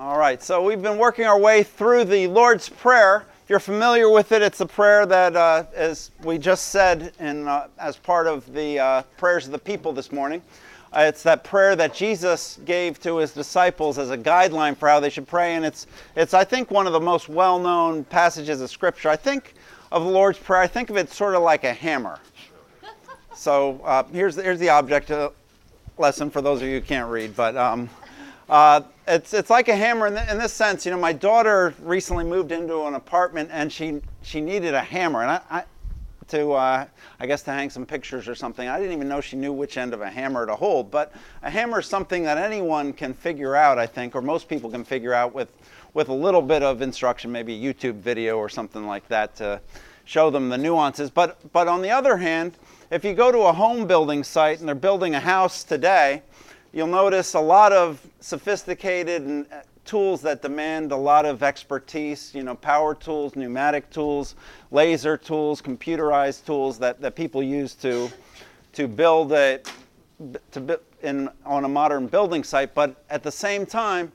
All right, so we've been working our way through the Lord's Prayer. If you're familiar with it, it's a prayer that, uh, as we just said in, uh, as part of the uh, prayers of the people this morning, uh, it's that prayer that Jesus gave to his disciples as a guideline for how they should pray, and it's, it's I think, one of the most well known passages of Scripture. I think of the Lord's Prayer, I think of it sort of like a hammer. So uh, here's, the, here's the object uh, lesson for those of you who can't read, but. Um, it's, it's like a hammer in, the, in, this sense. You know, my daughter recently moved into an apartment and she, she needed a hammer. And I, I to, uh, I guess, to hang some pictures or something. I didn't even know she knew which end of a hammer to hold. But a hammer is something that anyone can figure out, I think, or most people can figure out with, with a little bit of instruction, maybe a YouTube video or something like that to show them the nuances. But, but on the other hand, if you go to a home building site and they're building a house today, You'll notice a lot of sophisticated uh, tools that demand a lot of expertise, you know, power tools, pneumatic tools, laser tools, computerized tools that, that people use to, to build a, to in, on a modern building site. But at the same time,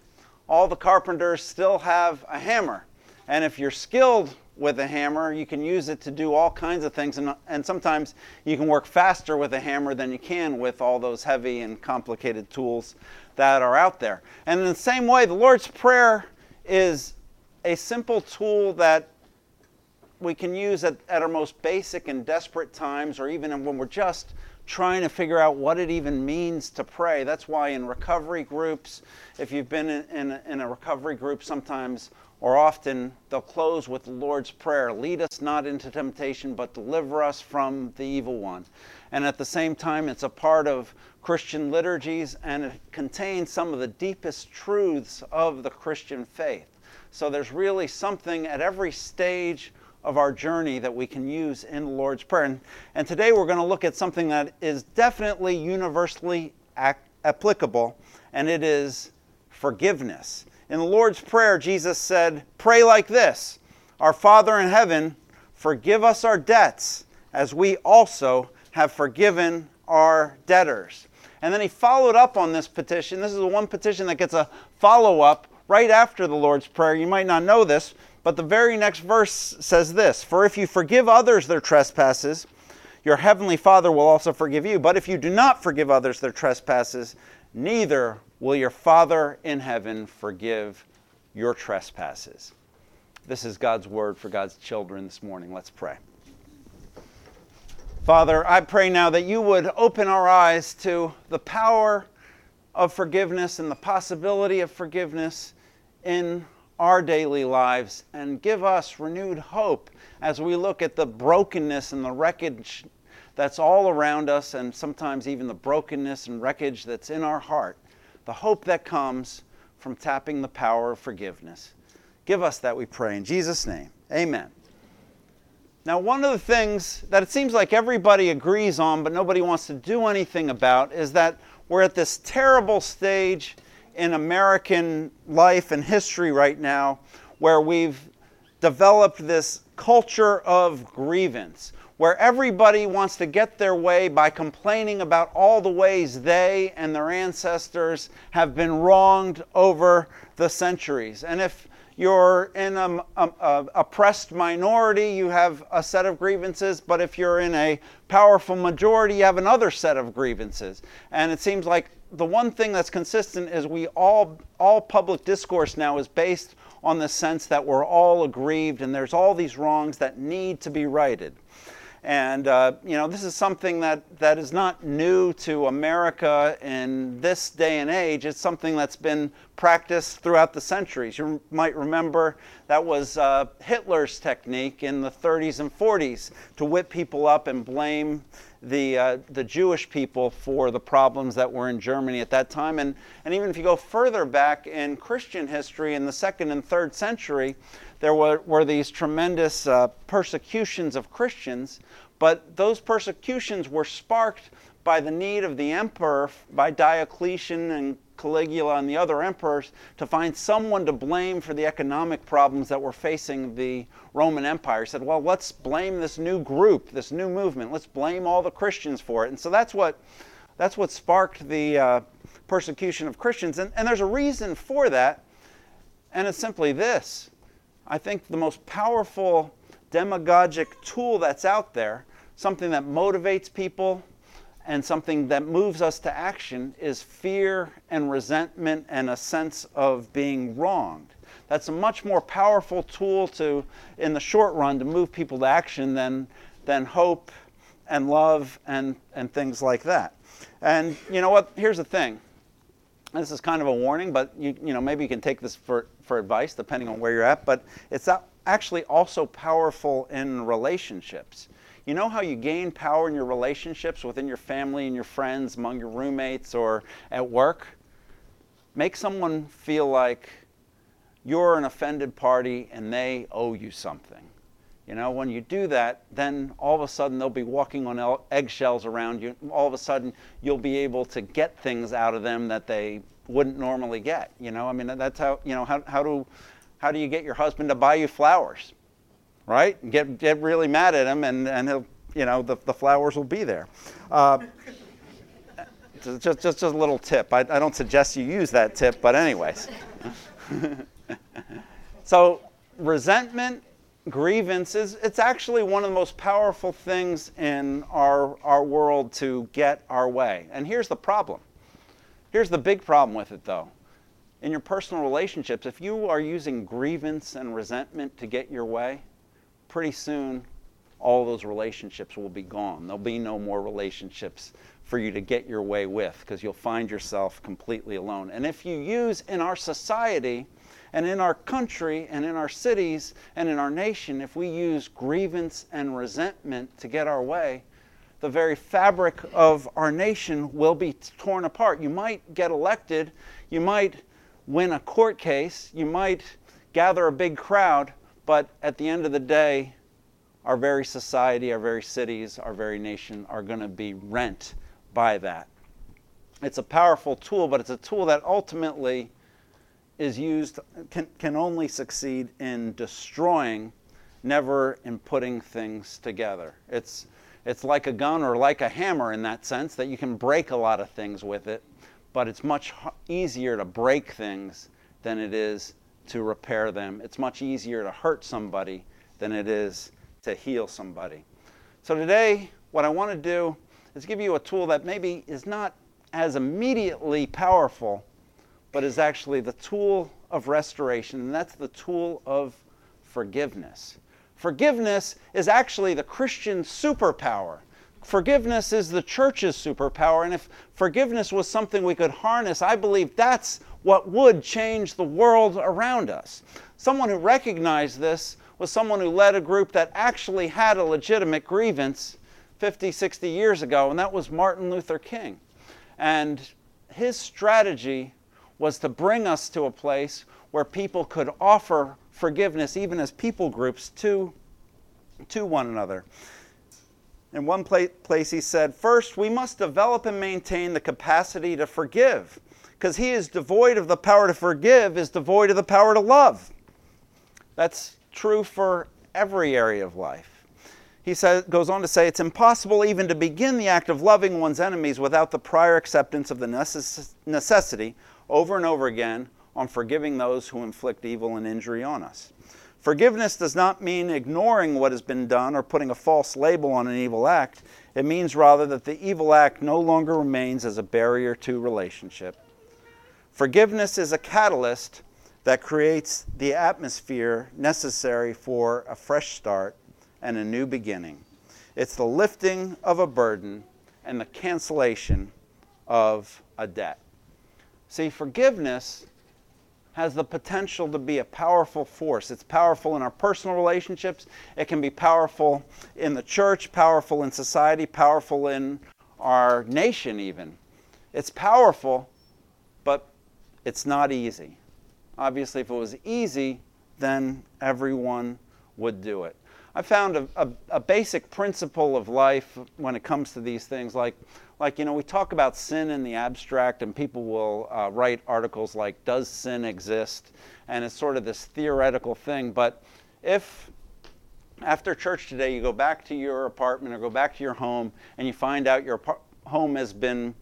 all the carpenters still have a hammer. And if you're skilled with a hammer. You can use it to do all kinds of things, and, and sometimes you can work faster with a hammer than you can with all those heavy and complicated tools that are out there. And in the same way, the Lord's Prayer is a simple tool that we can use at, at our most basic and desperate times, or even when we're just trying to figure out what it even means to pray. That's why in recovery groups, if you've been in, in, in a recovery group, sometimes or often they'll close with the Lord's Prayer Lead us not into temptation, but deliver us from the evil one. And at the same time, it's a part of Christian liturgies and it contains some of the deepest truths of the Christian faith. So there's really something at every stage of our journey that we can use in the Lord's Prayer. And, and today we're going to look at something that is definitely universally ac- applicable, and it is forgiveness. In the Lord's Prayer, Jesus said, Pray like this Our Father in heaven, forgive us our debts, as we also have forgiven our debtors. And then he followed up on this petition. This is the one petition that gets a follow up right after the Lord's Prayer. You might not know this, but the very next verse says this For if you forgive others their trespasses, your heavenly Father will also forgive you. But if you do not forgive others their trespasses, neither will your Father in heaven forgive your trespasses. This is God's word for God's children this morning. Let's pray. Father, I pray now that you would open our eyes to the power of forgiveness and the possibility of forgiveness in our daily lives and give us renewed hope as we look at the brokenness and the wreckage that's all around us and sometimes even the brokenness and wreckage that's in our heart the hope that comes from tapping the power of forgiveness. Give us that, we pray. In Jesus' name, amen. Now, one of the things that it seems like everybody agrees on, but nobody wants to do anything about, is that we're at this terrible stage in American life and history right now where we've developed this culture of grievance where everybody wants to get their way by complaining about all the ways they and their ancestors have been wronged over the centuries. And if you're in an oppressed minority, you have a set of grievances, but if you're in a powerful majority, you have another set of grievances. And it seems like the one thing that's consistent is we all, all public discourse now is based on the sense that we're all aggrieved and there's all these wrongs that need to be righted. And uh, you know, this is something that, that is not new to America in this day and age. It's something that's been practiced throughout the centuries. You might remember that was uh, Hitler's technique in the 30s and 40s to whip people up and blame the, uh, the Jewish people for the problems that were in Germany at that time. And, and even if you go further back in Christian history in the second and third century, there were, were these tremendous uh, persecutions of Christians, but those persecutions were sparked by the need of the emperor, by Diocletian and Caligula and the other emperors, to find someone to blame for the economic problems that were facing the Roman Empire. He said, well, let's blame this new group, this new movement. Let's blame all the Christians for it. And so that's what, that's what sparked the uh, persecution of Christians. And, and there's a reason for that And it's simply this I think the most powerful demagogic tool that's out there, something that motivates people and something that moves us to action, is fear and resentment and a sense of being wronged. That's a much more powerful tool to, in the short run, to move people to action than, than hope and love and, and things like that. And you know what? Here's the thing. This is kind of a warning, but you, you know, maybe you can take this for, for advice depending on where you're at. But it's actually also powerful in relationships. You know how you gain power in your relationships within your family and your friends, among your roommates, or at work? Make someone feel like you're an offended party and they owe you something. You know, when you do that, then all of a sudden they'll be walking on eggshells around you. All of a sudden you'll be able to get things out of them that they wouldn't normally get. You know, I mean, that's how, you know, how, how, do, how do you get your husband to buy you flowers? Right? Get, get really mad at him and, and he'll, you know, the, the flowers will be there. Uh, just, just, just a little tip. I, I don't suggest you use that tip, but, anyways. so, resentment grievance is it's actually one of the most powerful things in our, our world to get our way. And here's the problem. Here's the big problem with it though. In your personal relationships, if you are using grievance and resentment to get your way, pretty soon all those relationships will be gone. There'll be no more relationships for you to get your way with because you'll find yourself completely alone. And if you use in our society, and in our country and in our cities and in our nation, if we use grievance and resentment to get our way, the very fabric of our nation will be torn apart. You might get elected, you might win a court case, you might gather a big crowd, but at the end of the day, our very society, our very cities, our very nation are going to be rent by that. It's a powerful tool, but it's a tool that ultimately is used can, can only succeed in destroying, never in putting things together. It's, it's like a gun or like a hammer in that sense that you can break a lot of things with it, but it's much easier to break things than it is to repair them. It's much easier to hurt somebody than it is to heal somebody. So today, what I want to do is give you a tool that maybe is not as immediately powerful but is actually the tool of restoration, and that's the tool of forgiveness. Forgiveness is actually the Christian superpower. Forgiveness is the church's superpower, and if forgiveness was something we could harness, I believe that's what would change the world around us. Someone who recognized this was someone who led a group that actually had a legitimate grievance 50, 60 years ago, and that was Martin Luther King. And his strategy was to bring us to a place where people could offer forgiveness, even as people groups, to, to one another. In one place, he said, First, we must develop and maintain the capacity to forgive, because he is devoid of the power to forgive, is devoid of the power to love. That's true for every area of life. He says, goes on to say, It's impossible even to begin the act of loving one's enemies without the prior acceptance of the necess- necessity over and over again on forgiving those who inflict evil and injury on us. Forgiveness does not mean ignoring what has been done or putting a false label on an evil act. It means rather that the evil act no longer remains as a barrier to relationship. Forgiveness is a catalyst that creates the atmosphere necessary for a fresh start and a new beginning. It's the lifting of a burden and the cancellation of a debt. See, forgiveness has the potential to be a powerful force. It's powerful in our personal relationships, it can be powerful in the church, powerful in society, powerful in our nation, even. It's powerful, but it's not easy. Obviously, if it was easy, then everyone would do it. I found a, a, a, basic principle of life when it comes to these things, like like you know we talk about sin in the abstract and people will uh, write articles like does sin exist and it's sort of this theoretical thing but if after church today you go back to your apartment or go back to your home and you find out your home has been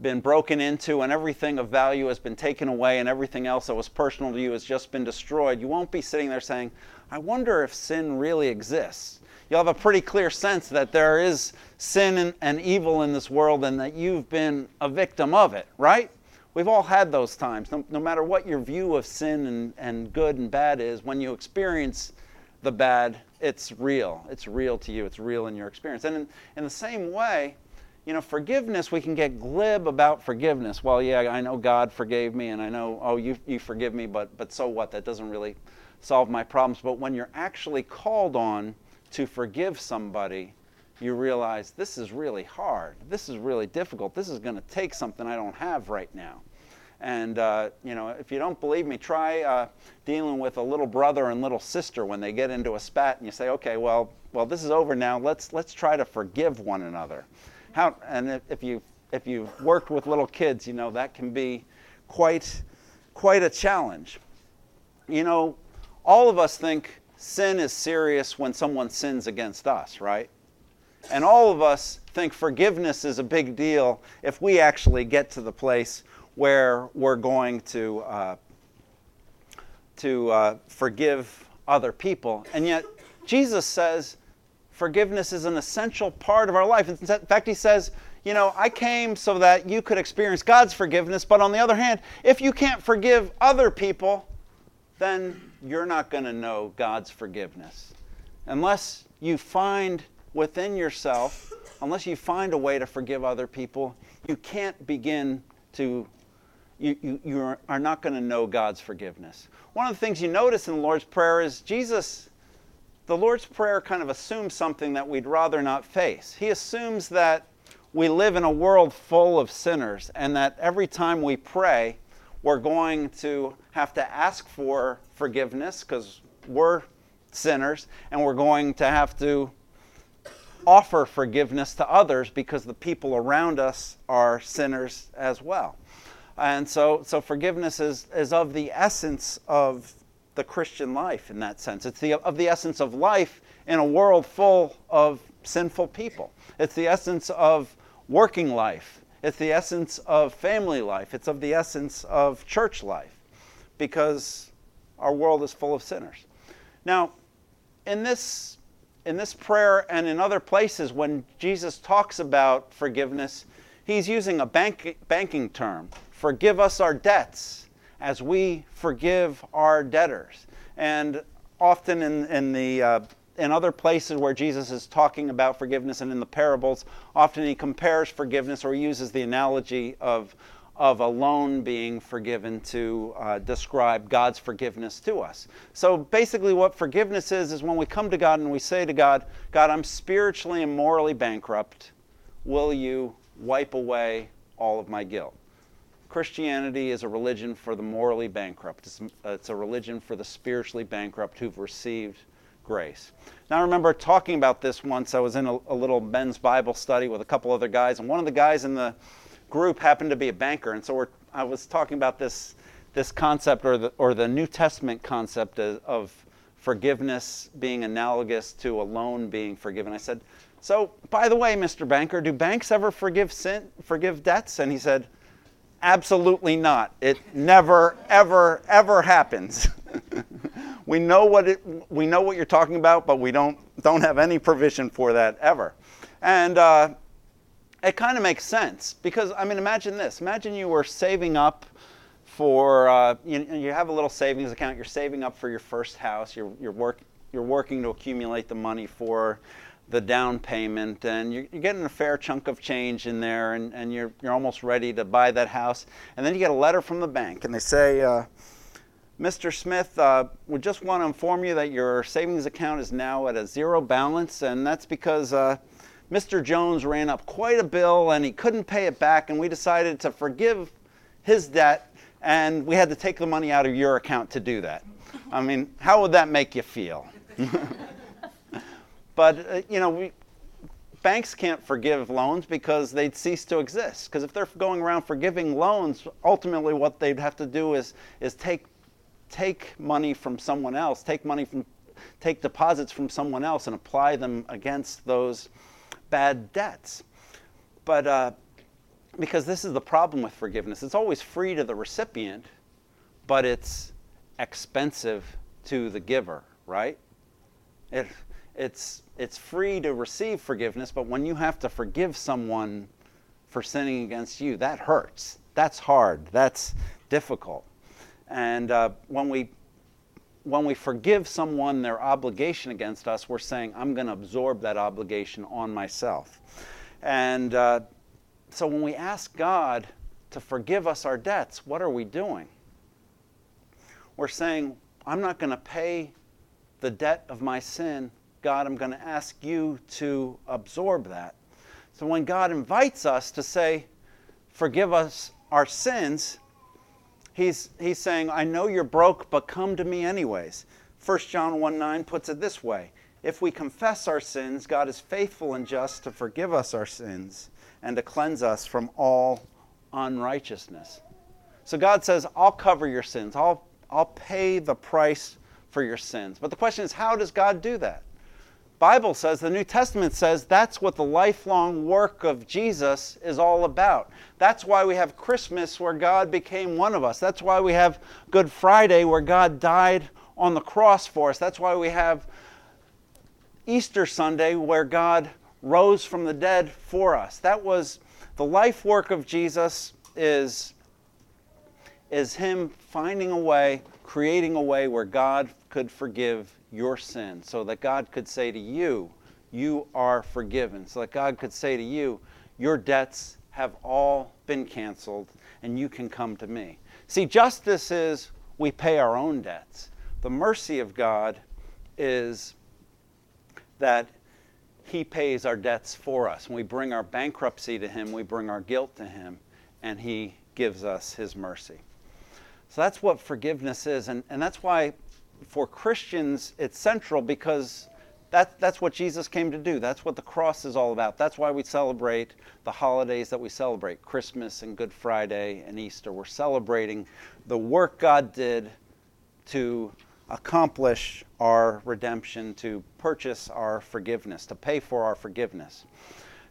been broken into and everything of value has been taken away and everything else that was personal to you has just been destroyed, you won't be sitting there saying, I wonder if sin really exists. You'll have a pretty clear sense that there is sin and, and evil in this world and that you've been a victim of it, right? We've all had those times. No, no matter what your view of sin and, and good and bad is, when you experience the bad, it's real. It's real to you. It's real in your experience. And in, in the same way, you know, forgiveness, we can get glib about forgiveness. Well, yeah, I know God forgave me, and I know, oh, you, you forgive me, but, but so what? That doesn't really solve my problems. But when you're actually called on to forgive somebody, you realize this is really hard. This is really difficult. This is going to take something I don't have right now. And, uh, you know, if you don't believe me, try uh, dealing with a little brother and little sister when they get into a spat and you say, okay, well, well, this is over now. Let's, let's try to forgive one another. How, and if, you, if you've worked with little kids, you know, that can be quite, quite a challenge. You know, all of us think sin is serious when someone sins against us, right? And all of us think forgiveness is a big deal if we actually get to the place where we're going to, uh, to uh, forgive other people. And yet, Jesus says forgiveness is an essential part of our life. In fact, he says, you know, I came so that you could experience God's forgiveness, but on the other hand, if you can't forgive other people, then you're not going to know God's forgiveness. Unless you find within yourself, unless you find a way to forgive other people, you can't begin to, you, you, you are not going to know God's forgiveness. One of the things you notice in the Lord's Prayer is Jesus, the Lord's Prayer kind of assumes something that we'd rather not face. He assumes that we live in a world full of sinners and that every time we pray, we're going to have to ask for forgiveness because we're sinners and we're going to have to offer forgiveness to others because the people around us are sinners as well. And so, so forgiveness is, is of the essence of the Christian life in that sense. It's the, of the essence of life in a world full of sinful people. It's the essence of working life. It's the essence of family life. It's of the essence of church life because our world is full of sinners. Now, in this in this prayer and in other places, when Jesus talks about forgiveness, he's using a bank, banking term forgive us our debts as we forgive our debtors. And often in, in, the, uh, in other places where Jesus is talking about forgiveness and in the parables, often he compares forgiveness or uses the analogy of of a loan being forgiven to uh, describe God's forgiveness to us. So basically, what forgiveness is, is when we come to God and we say to God, God, I'm spiritually and morally bankrupt. Will you wipe away all of my guilt? Christianity is a religion for the morally bankrupt. It's, it's a religion for the spiritually bankrupt who've received grace. Now, I remember talking about this once. I was in a, a little men's Bible study with a couple other guys, and one of the guys in the group happened to be a banker, and so I was talking about this this concept or the or the New Testament concept of, of forgiveness being analogous to a loan being forgiven. I said, "So, by the way, Mr. Banker, do banks ever forgive sin, forgive debts?" And he said, "Absolutely not. It never, ever, ever happens." we know what it, we know what you're talking about, but we don't don't have any provision for that ever. And uh, it kind of makes sense because I mean, imagine this: imagine you were saving up for uh, you, you have a little savings account. You're saving up for your first house. You're you're work you're working to accumulate the money for the down payment, and you're, you're, getting a fair chunk of change in there, and, and you're you're almost ready to buy that house. And then you get a letter from the bank, and they say. Uh, Mr. Smith, uh, we just want to inform you that your savings account is now at a zero balance, and that's because uh, Mr. Jones ran up quite a bill and he couldn't pay it back, and we decided to forgive his debt, and we had to take the money out of your account to do that. I mean, how would that make you feel? but, uh, you know, we, banks can't forgive loans because they'd cease to exist. Because if they're going around forgiving loans, ultimately what they'd have to do is, is take, take money from someone else, take money from, take deposits from someone else and apply them against those bad debts. But uh, because this is the problem with forgiveness. It's always free to the recipient, but it's expensive to the giver, right? It, it's, it's free to receive forgiveness, but when you have to forgive someone for sinning against you, that hurts. That's hard. That's difficult. And uh, when, we, when we forgive someone their obligation against us, we're saying, I'm going to absorb that obligation on myself. And uh, so when we ask God to forgive us our debts, what are we doing? We're saying, I'm not going to pay the debt of my sin. God, I'm going to ask you to absorb that. So when God invites us to say, forgive us our sins, he's, he's saying, I know you're broke, but come to me anyways. 1 John 1 9 puts it this way If we confess our sins, God is faithful and just to forgive us our sins and to cleanse us from all unrighteousness. So God says, I'll cover your sins, I'll, I'll pay the price for your sins. But the question is, how does God do that? Bible says, the New Testament says that's what the lifelong work of Jesus is all about. That's why we have Christmas where God became one of us. That's why we have Good Friday where God died on the cross for us. That's why we have Easter Sunday where God rose from the dead for us. That was the life work of Jesus is is him finding a way, creating a way where God could forgive your sin, so that God could say to you, You are forgiven. So that God could say to you, Your debts have all been canceled, and you can come to me. See, justice is we pay our own debts. The mercy of God is that He pays our debts for us. When we bring our bankruptcy to Him, we bring our guilt to Him, and He gives us His mercy. So that's what forgiveness is. And, and that's why for Christians, it's central because that, that's what Jesus came to do. That's what the cross is all about. That's why we celebrate the holidays that we celebrate Christmas and Good Friday and Easter. We're celebrating the work God did to accomplish our redemption, to purchase our forgiveness, to pay for our forgiveness.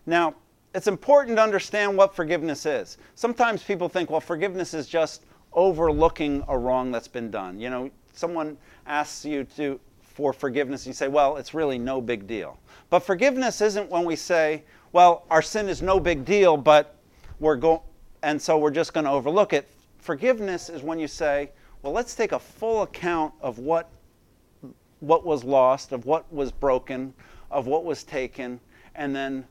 Now, it's important to understand what forgiveness is. Sometimes people think, well, forgiveness is just overlooking a wrong that's been done. You know, someone asks you to for forgiveness, you say, well, it's really no big deal. But forgiveness isn't when we say, well, our sin is no big deal, but we're going, and so we're just going to overlook it. Forgiveness is when you say, well, let's take a full account of what what was lost, of what was broken, of what was taken, and then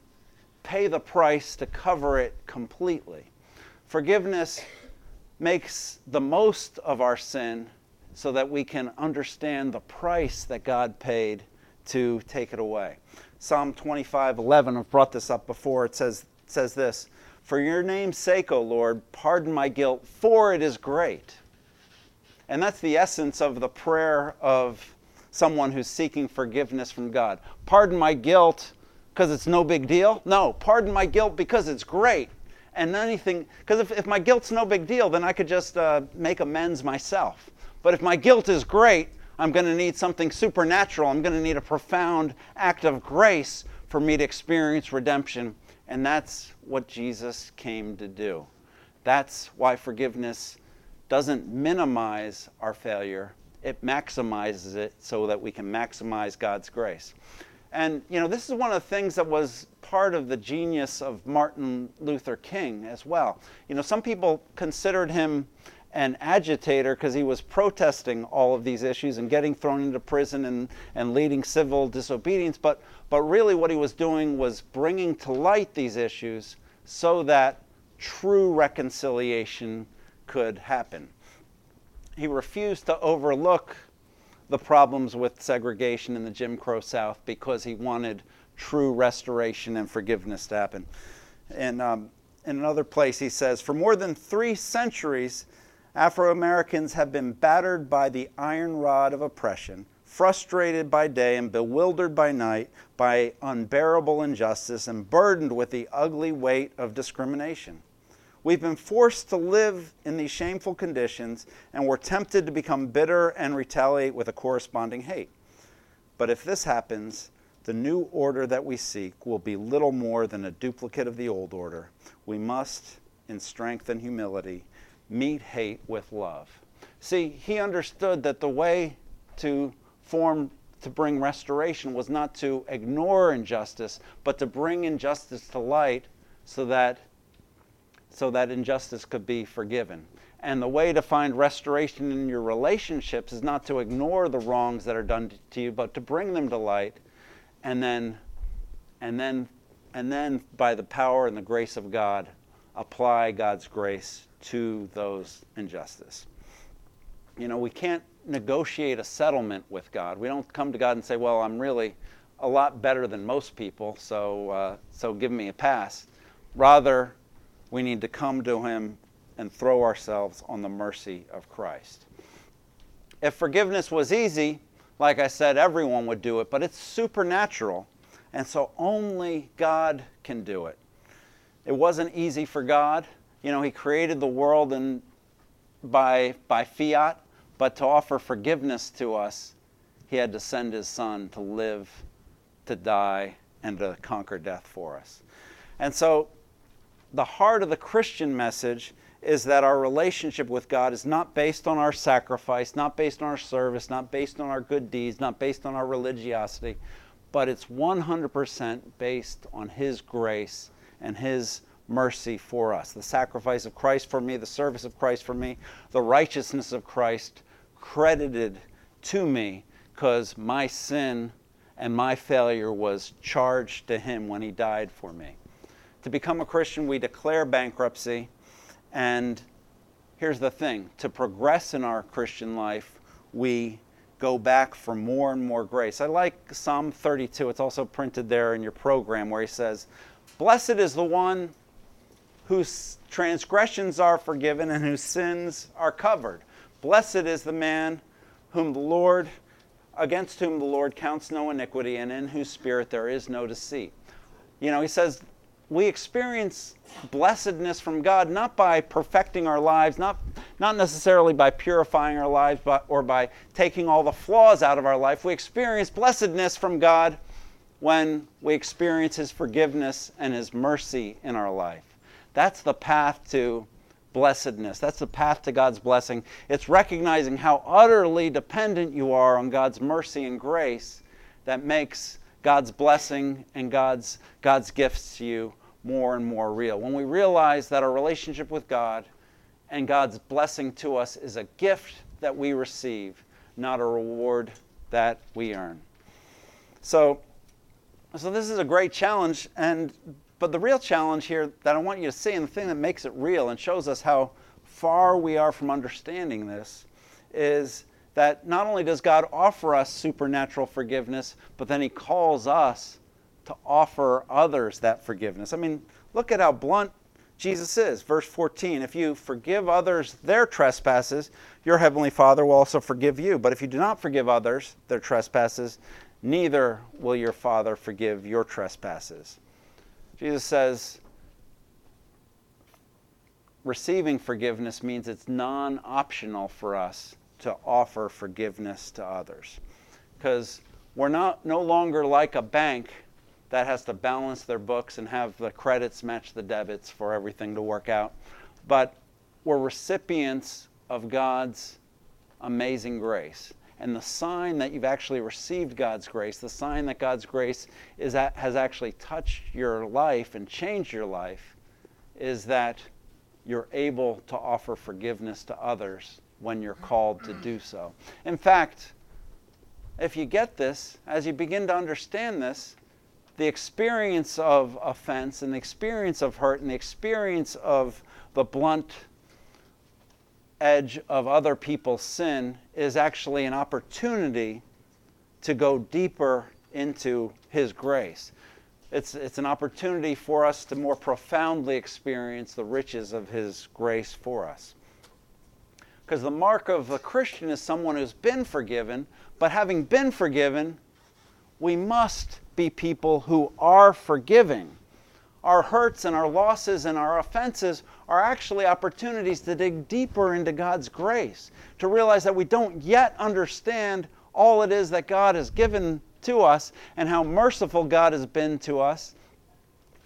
pay the price to cover it completely. Forgiveness makes the most of our sin so that we can understand the price that God paid to take it away. Psalm 25 11, I've brought this up before. It says, it says this For your name's sake, O Lord, pardon my guilt, for it is great. And that's the essence of the prayer of someone who's seeking forgiveness from God. Pardon my guilt because it's no big deal? No, pardon my guilt because it's great. And anything, because if, if my guilt's no big deal, then I could just uh, make amends myself. But if my guilt is great, I'm going to need something supernatural. I'm going to need a profound act of grace for me to experience redemption. And that's what Jesus came to do. That's why forgiveness doesn't minimize our failure, it maximizes it so that we can maximize God's grace. And, you know, this is one of the things that was part of the genius of Martin Luther King as well. You know, some people considered him an agitator because he was protesting all of these issues and getting thrown into prison and, and leading civil disobedience. But, but really, what he was doing was bringing to light these issues so that true reconciliation could happen. He refused to overlook the problems with segregation in the Jim Crow South because he wanted true restoration and forgiveness to happen. And um, in another place, he says, For more than three centuries, Afro Americans have been battered by the iron rod of oppression, frustrated by day and bewildered by night by unbearable injustice, and burdened with the ugly weight of discrimination. We've been forced to live in these shameful conditions, and we're tempted to become bitter and retaliate with a corresponding hate. But if this happens, the new order that we seek will be little more than a duplicate of the old order. We must in strength and humility, meet hate with love. See, he understood that the way to form to bring restoration was not to ignore injustice, but to bring injustice to light so that so that injustice could be forgiven. And the way to find restoration in your relationships is not to ignore the wrongs that are done to you, but to bring them to light and then and then and then by the power and the grace of God apply God's grace to those injustice. You know, we can't negotiate a settlement with God. We don't come to God and say, "Well, I'm really a lot better than most people, so uh, so give me a pass." Rather, we need to come to Him and throw ourselves on the mercy of Christ. If forgiveness was easy, like I said, everyone would do it, but it's supernatural, and so only God can do it. It wasn't easy for God. You know, He created the world and by, by fiat, but to offer forgiveness to us, He had to send His Son to live, to die, and to conquer death for us. And so the heart of the Christian message is that our relationship with God is not based on our sacrifice, not based on our service, not based on our good deeds, not based on our religiosity, but it's 100% based on His grace and His mercy for us. The sacrifice of Christ for me, the service of Christ for me, the righteousness of Christ credited to me because my sin and my failure was charged to Him when He died for me. To become a Christian, we declare bankruptcy. And here's the thing to progress in our Christian life, we go back for more and more grace. I like Psalm 32. It's also printed there in your program where he says, Blessed is the one whose transgressions are forgiven and whose sins are covered. Blessed is the man whom the Lord against whom the Lord counts no iniquity and in whose spirit there is no deceit. You know, he says we experience blessedness from God not by perfecting our lives, not, not necessarily by purifying our lives, but, or by taking all the flaws out of our life. We experience blessedness from God when we experience His forgiveness and His mercy in our life. That's the path to blessedness. That's the path to God's blessing. It's recognizing how utterly dependent you are on God's mercy and grace that makes God's blessing and God's, God's gifts to you more and more real. When we realize that our relationship with God and God's blessing to us is a gift that we receive, not a reward that we earn. So, so this is a great challenge, and but the real challenge here that I want you to see, and the thing that makes it real and shows us how far we are from understanding this, is that not only does God offer us supernatural forgiveness, but then He calls us to offer others that forgiveness. I mean, look at how blunt Jesus is. Verse 14 If you forgive others their trespasses, your heavenly Father will also forgive you. But if you do not forgive others their trespasses, neither will your Father forgive your trespasses. Jesus says, receiving forgiveness means it's non optional for us to offer forgiveness to others. Because we're not, no longer like a bank that has to balance their books and have the credits match the debits for everything to work out. But we're recipients of God's amazing grace. And the sign that you've actually received God's grace, the sign that God's grace is at, has actually touched your life and changed your life, is that you're able to offer forgiveness to others when you're called to do so. In fact, if you get this, as you begin to understand this, the experience of offense and the experience of hurt and the experience of the blunt edge of other people's sin is actually an opportunity to go deeper into His grace. It's, it's an opportunity for us to more profoundly experience the riches of His grace for us. Because the mark of a Christian is someone who's been forgiven, but having been forgiven, we must be people who are forgiving. Our hurts and our losses and our offenses are actually opportunities to dig deeper into God's grace, to realize that we don't yet understand all it is that God has given to us and how merciful God has been to us.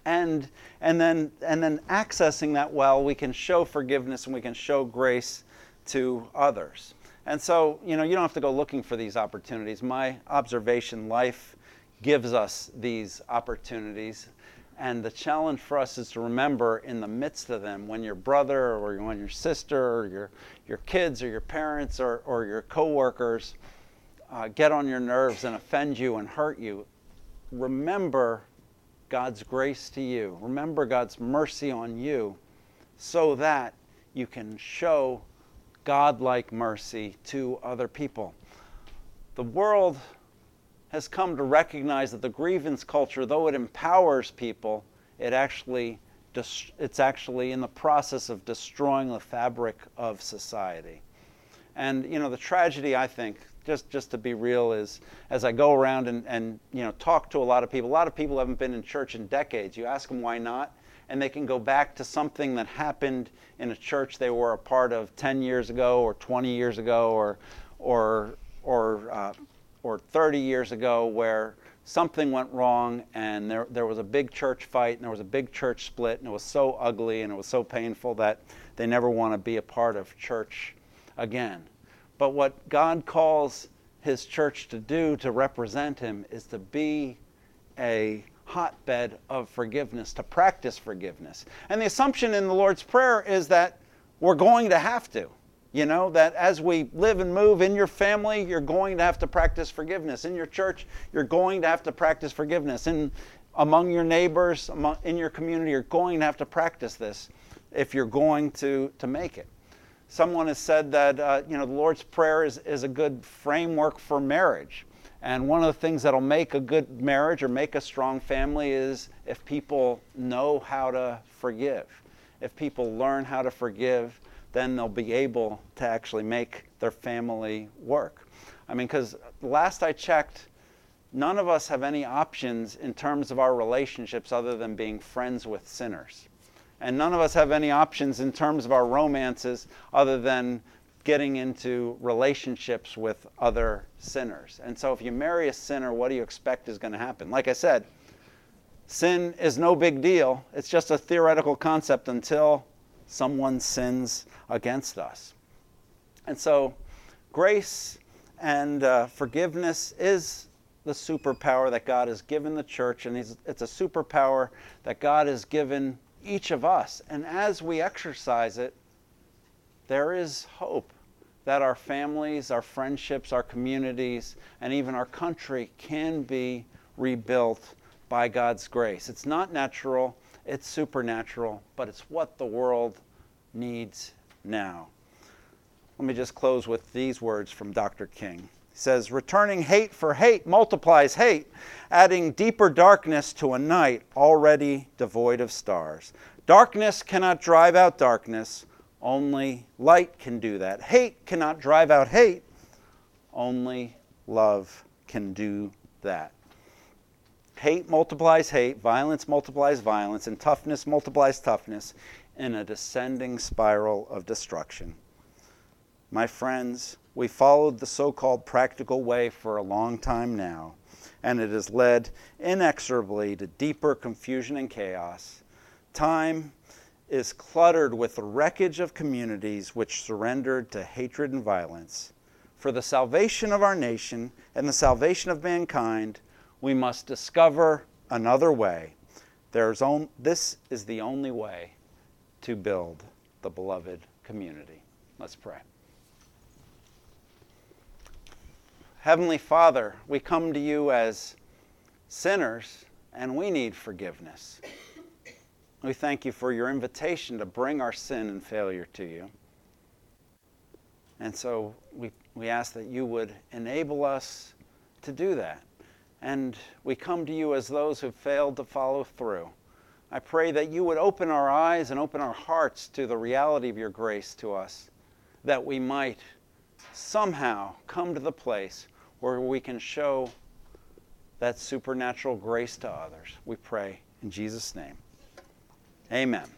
and and then and then accessing that well we can show forgiveness and we can show grace to others. And so you know you don't have to go looking for these opportunities. My observation life gives us these opportunities and the challenge for us is to remember in the midst of them when your brother or when your sister or your, your kids or your parents or, or your coworkers uh, get on your nerves and offend you and hurt you remember God's grace to you. Remember God's mercy on you so that you can show God-like mercy to other people. The world has come to recognize that the grievance culture, though it empowers people, it actually it's actually in the process of destroying the fabric of society. And you know, the tragedy I think just just to be real is as I go around and, and you know talk to a lot of people. A lot of people haven't been in church in decades. You ask them why not, and they can go back to something that happened in a church they were a part of 10 years ago, or 20 years ago, or or or uh, or 30 years ago, where something went wrong and there, there was a big church fight and there was a big church split and it was so ugly and it was so painful that they never want to be a part of church again. But what God calls his church to do to represent him is to be a hotbed of forgiveness, to practice forgiveness. And the assumption in the Lord's Prayer is that we're going to have to. You know, that as we live and move in your family, you're going to have to practice forgiveness. In your church, you're going to have to practice forgiveness. In, among your neighbors, among, in your community, you're going to have to practice this if you're going to, to make it someone has said that uh, you know the Lord's Prayer is, is a good framework for marriage. And one of the things that'll make a good marriage or make a strong family is if people know how to forgive. If people learn how to forgive, then they'll be able to actually make their family work. I mean, because last I checked, none of us have any options in terms of our relationships other than being friends with sinners and none of us have any options in terms of our romances other than getting into relationships with other sinners. And so if you marry a sinner, what do you expect is going to happen? Like I said, sin is no big deal. It's just a theoretical concept until someone sins against us. And so grace and uh, forgiveness is the superpower that God has given the church, and it's a superpower that God has given each of us. And as we exercise it, there is hope that our families, our friendships, our communities, and even our country can be rebuilt by God's grace. It's not natural, it's supernatural, but it's what the world needs now. Let me just close with these words from Dr. King He says, Returning hate for hate multiplies hate, adding deeper darkness to a night already devoid of stars. Darkness cannot drive out darkness, only light can do that. Hate cannot drive out hate, only love can do that. Hate multiplies hate, violence multiplies violence, and toughness multiplies toughness in a descending spiral of destruction. My friends, we followed the so called practical way for a long time now, and it has led inexorably to deeper confusion and chaos. Time is cluttered with the wreckage of communities which surrendered to hatred and violence. For the salvation of our nation and the salvation of mankind, we must discover another way. There's on, this is the only way to build the beloved community. Let's pray. Heavenly Father, we come to you as sinners and we need forgiveness. We thank you for your invitation to bring our sin and failure to you. And so we, we ask that you would enable us to do that. And we come to you as those who failed to follow through. I pray that you would open our eyes and open our hearts to the reality of your grace to us, that we might somehow come to the place where we can show that supernatural grace to others. We pray in Jesus' name. Amen.